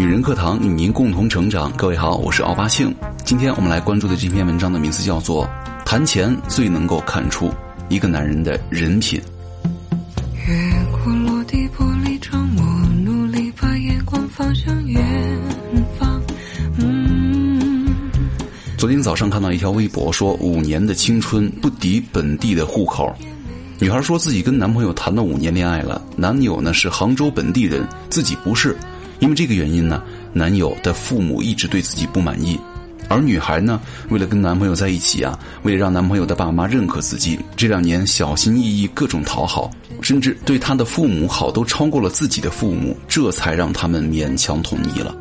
女人课堂与您共同成长。各位好，我是奥巴庆。今天我们来关注的这篇文章的名字叫做《谈钱最能够看出一个男人的人品》。越过落地玻璃窗，我努力把眼光放向远方。嗯，昨天早上看到一条微博，说五年的青春不敌本地的户口。女孩说自己跟男朋友谈了五年恋爱了，男友呢是杭州本地人，自己不是。因为这个原因呢，男友的父母一直对自己不满意，而女孩呢，为了跟男朋友在一起啊，为了让男朋友的爸妈认可自己，这两年小心翼翼各种讨好，甚至对他的父母好都超过了自己的父母，这才让他们勉强同意了。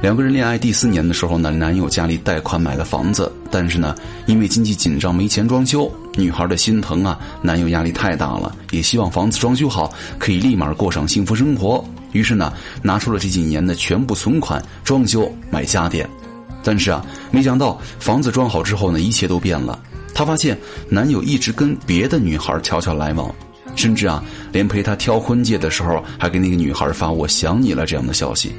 两个人恋爱第四年的时候呢，男友家里贷款买了房子，但是呢，因为经济紧张没钱装修，女孩的心疼啊，男友压力太大了，也希望房子装修好，可以立马过上幸福生活。于是呢，拿出了这几年的全部存款装修买家电，但是啊，没想到房子装好之后呢，一切都变了。她发现男友一直跟别的女孩悄悄来往，甚至啊，连陪她挑婚戒的时候，还给那个女孩发“我想你了”这样的消息。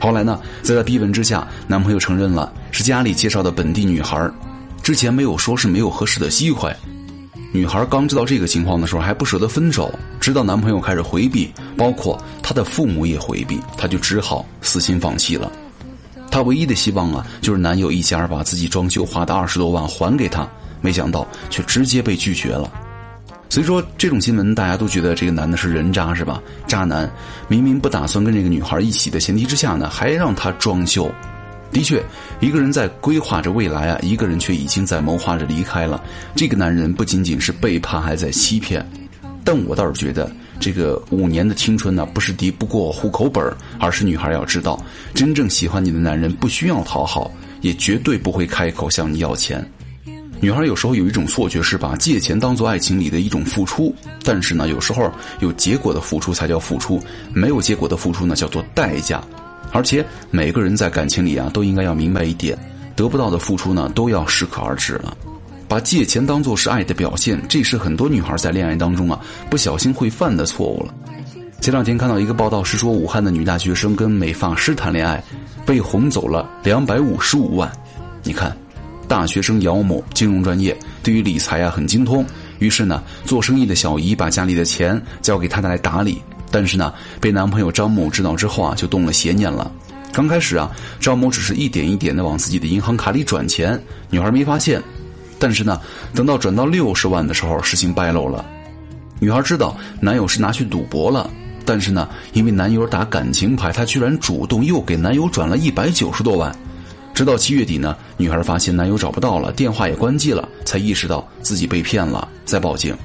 后来呢，在她逼问之下，男朋友承认了是家里介绍的本地女孩，之前没有说是没有合适的机会。女孩刚知道这个情况的时候还不舍得分手，直到男朋友开始回避，包括她的父母也回避，她就只好死心放弃了。她唯一的希望啊，就是男友一家把自己装修花的二十多万还给她，没想到却直接被拒绝了。所以说这种新闻大家都觉得这个男的是人渣是吧？渣男明明不打算跟这个女孩一起的前提之下呢，还让她装修。的确，一个人在规划着未来啊，一个人却已经在谋划着离开了。这个男人不仅仅是背叛，还在欺骗。但我倒是觉得，这个五年的青春呢，不是敌不过户口本而是女孩要知道，真正喜欢你的男人不需要讨好，也绝对不会开口向你要钱。女孩有时候有一种错觉，是把借钱当做爱情里的一种付出。但是呢，有时候有结果的付出才叫付出，没有结果的付出呢，叫做代价。而且每个人在感情里啊，都应该要明白一点：得不到的付出呢，都要适可而止了。把借钱当做是爱的表现，这是很多女孩在恋爱当中啊不小心会犯的错误了。前两天看到一个报道，是说武汉的女大学生跟美发师谈恋爱，被哄走了两百五十五万。你看，大学生姚某金融专业，对于理财啊很精通，于是呢，做生意的小姨把家里的钱交给他来打理。但是呢，被男朋友张某知道之后啊，就动了邪念了。刚开始啊，张某只是一点一点的往自己的银行卡里转钱，女孩没发现。但是呢，等到转到六十万的时候，事情败露了。女孩知道男友是拿去赌博了，但是呢，因为男友打感情牌，她居然主动又给男友转了一百九十多万。直到七月底呢，女孩发现男友找不到了，电话也关机了，才意识到自己被骗了，再报警。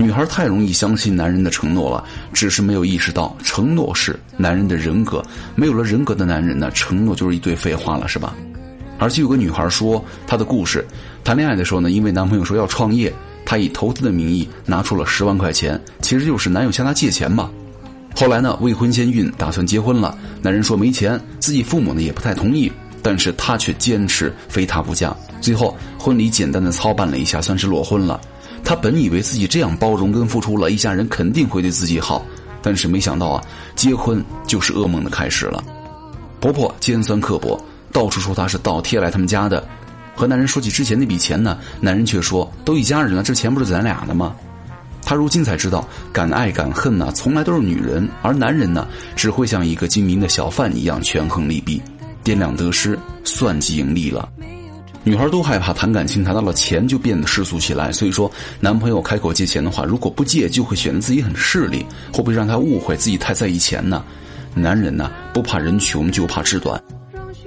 女孩太容易相信男人的承诺了，只是没有意识到承诺是男人的人格。没有了人格的男人呢，承诺就是一堆废话了，是吧？而且有个女孩说她的故事：谈恋爱的时候呢，因为男朋友说要创业，她以投资的名义拿出了十万块钱，其实就是男友向她借钱嘛。后来呢，未婚先孕，打算结婚了，男人说没钱，自己父母呢也不太同意，但是她却坚持非他不嫁。最后婚礼简单的操办了一下，算是裸婚了。她本以为自己这样包容跟付出了，一家人肯定会对自己好，但是没想到啊，结婚就是噩梦的开始了。婆婆尖酸刻薄，到处说她是倒贴来他们家的。和男人说起之前那笔钱呢，男人却说都一家人了，这钱不是咱俩的吗？她如今才知道，敢爱敢恨呢，从来都是女人，而男人呢，只会像一个精明的小贩一样权衡利弊，掂量得失，算计盈利了。女孩都害怕谈感情谈到了钱就变得世俗起来，所以说男朋友开口借钱的话，如果不借就会显得自己很势利，会不会让他误会自己太在意钱呢？男人呢不怕人穷就怕志短。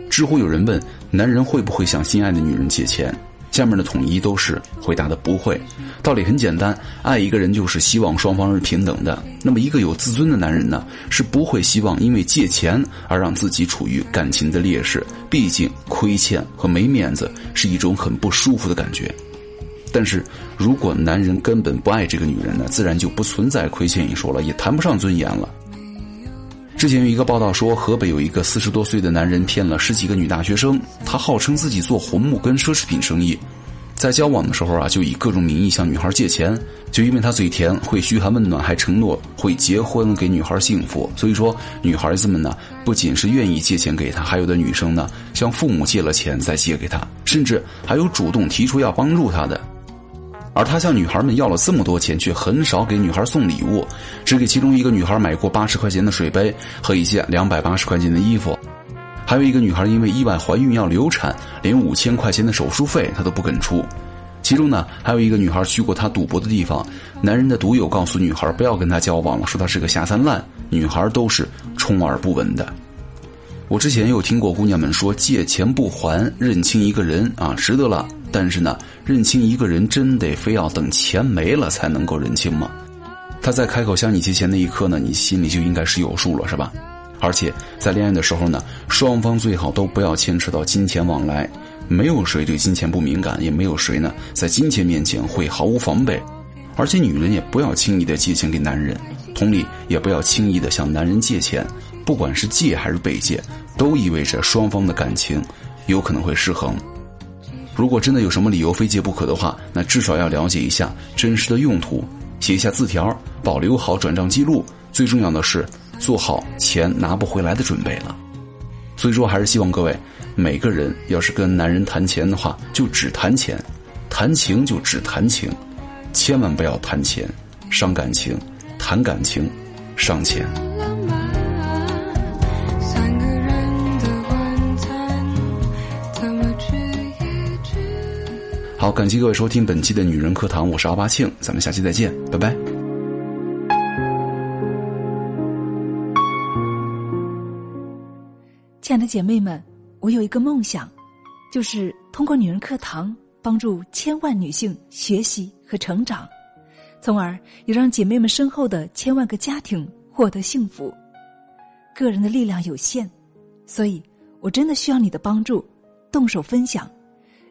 知乎有人问男人会不会向心爱的女人借钱？下面的统一都是回答的不会，道理很简单，爱一个人就是希望双方是平等的。那么一个有自尊的男人呢，是不会希望因为借钱而让自己处于感情的劣势，毕竟亏欠和没面子是一种很不舒服的感觉。但是如果男人根本不爱这个女人呢，自然就不存在亏欠一说了，也谈不上尊严了。之前有一个报道说，河北有一个四十多岁的男人骗了十几个女大学生，他号称自己做红木跟奢侈品生意。在交往的时候啊，就以各种名义向女孩借钱，就因为他嘴甜，会嘘寒问暖，还承诺会结婚给女孩幸福。所以说，女孩子们呢，不仅是愿意借钱给他，还有的女生呢，向父母借了钱再借给他，甚至还有主动提出要帮助他的。而他向女孩们要了这么多钱，却很少给女孩送礼物，只给其中一个女孩买过八十块钱的水杯和一件两百八十块钱的衣服。还有一个女孩因为意外怀孕要流产，连五千块钱的手术费她都不肯出。其中呢，还有一个女孩去过他赌博的地方，男人的赌友告诉女孩不要跟他交往了，说他是个下三滥，女孩都是充耳不闻的。我之前有听过姑娘们说借钱不还认清一个人啊，值得了。但是呢，认清一个人真得非要等钱没了才能够认清吗？他在开口向你借钱那一刻呢，你心里就应该是有数了，是吧？而且在恋爱的时候呢，双方最好都不要牵扯到金钱往来。没有谁对金钱不敏感，也没有谁呢在金钱面前会毫无防备。而且女人也不要轻易的借钱给男人，同理也不要轻易的向男人借钱。不管是借还是被借，都意味着双方的感情有可能会失衡。如果真的有什么理由非借不可的话，那至少要了解一下真实的用途，写一下字条，保留好转账记录。最重要的是。做好钱拿不回来的准备了，所以说还是希望各位每个人要是跟男人谈钱的话，就只谈钱；谈情就只谈情，千万不要谈钱伤感情，谈感情伤钱。好，感谢各位收听本期的女人课堂，我是奥巴庆，咱们下期再见，拜拜。亲爱的姐妹们，我有一个梦想，就是通过女人课堂帮助千万女性学习和成长，从而也让姐妹们身后的千万个家庭获得幸福。个人的力量有限，所以我真的需要你的帮助，动手分享，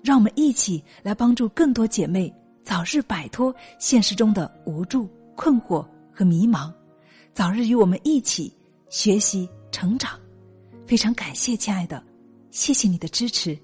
让我们一起来帮助更多姐妹早日摆脱现实中的无助、困惑和迷茫，早日与我们一起学习成长。非常感谢，亲爱的，谢谢你的支持。